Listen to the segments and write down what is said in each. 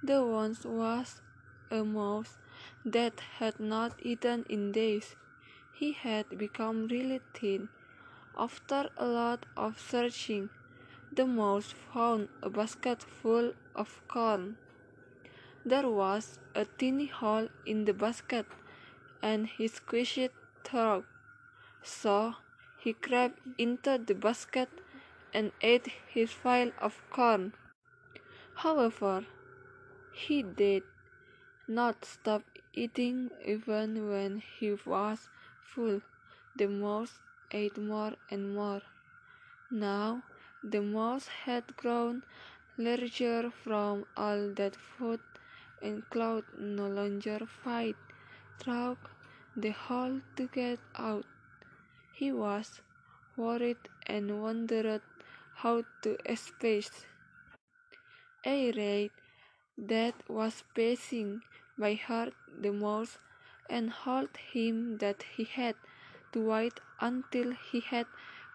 There once was a mouse that had not eaten in days. He had become really thin. After a lot of searching, the mouse found a basket full of corn. There was a tiny hole in the basket, and he squeezed through. So he crept into the basket and ate his fill of corn. However, he did not stop eating even when he was full. The mouse ate more and more. Now the mouse had grown larger from all that food and could no longer fight through the hole to get out. He was worried and wondered how to escape. A that was passing by heard the mouse and told him that he had to wait until he had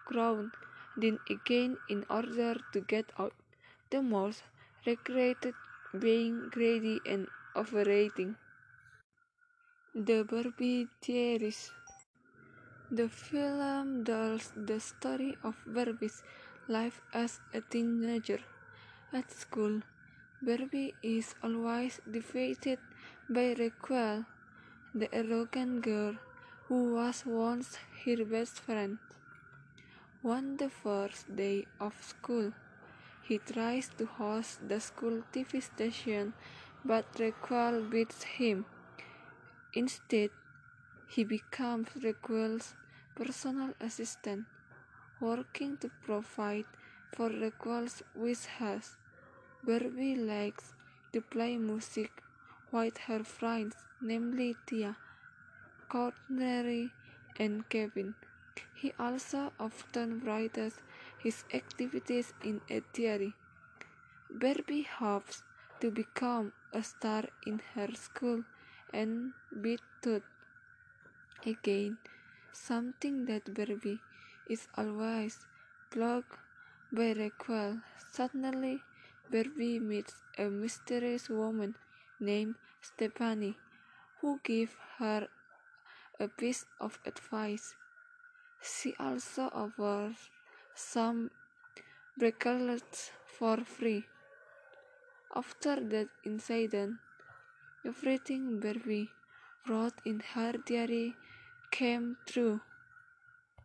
grown then again in order to get out. The mouse regretted being greedy and overeating. The Barbie Diaries The film tells the story of Barbie's life as a teenager. At school, Barbie is always defeated by Raquel, the arrogant girl who was once her best friend. On the first day of school, he tries to host the school TV station, but Raquel beats him. Instead, he becomes Raquel's personal assistant, working to provide for Raquel's wishes. Barbie likes to play music with her friends, namely Tia, Courtney, and Kevin. He also often writes his activities in a diary. Barbie hopes to become a star in her school and be Todd. Again, something that Barbie is always blocked by Raquel. Suddenly, Barbie meets a mysterious woman named Stephanie, who gives her a piece of advice. She also offers some bracelets for free. After that incident, everything Barbie wrote in her diary came true.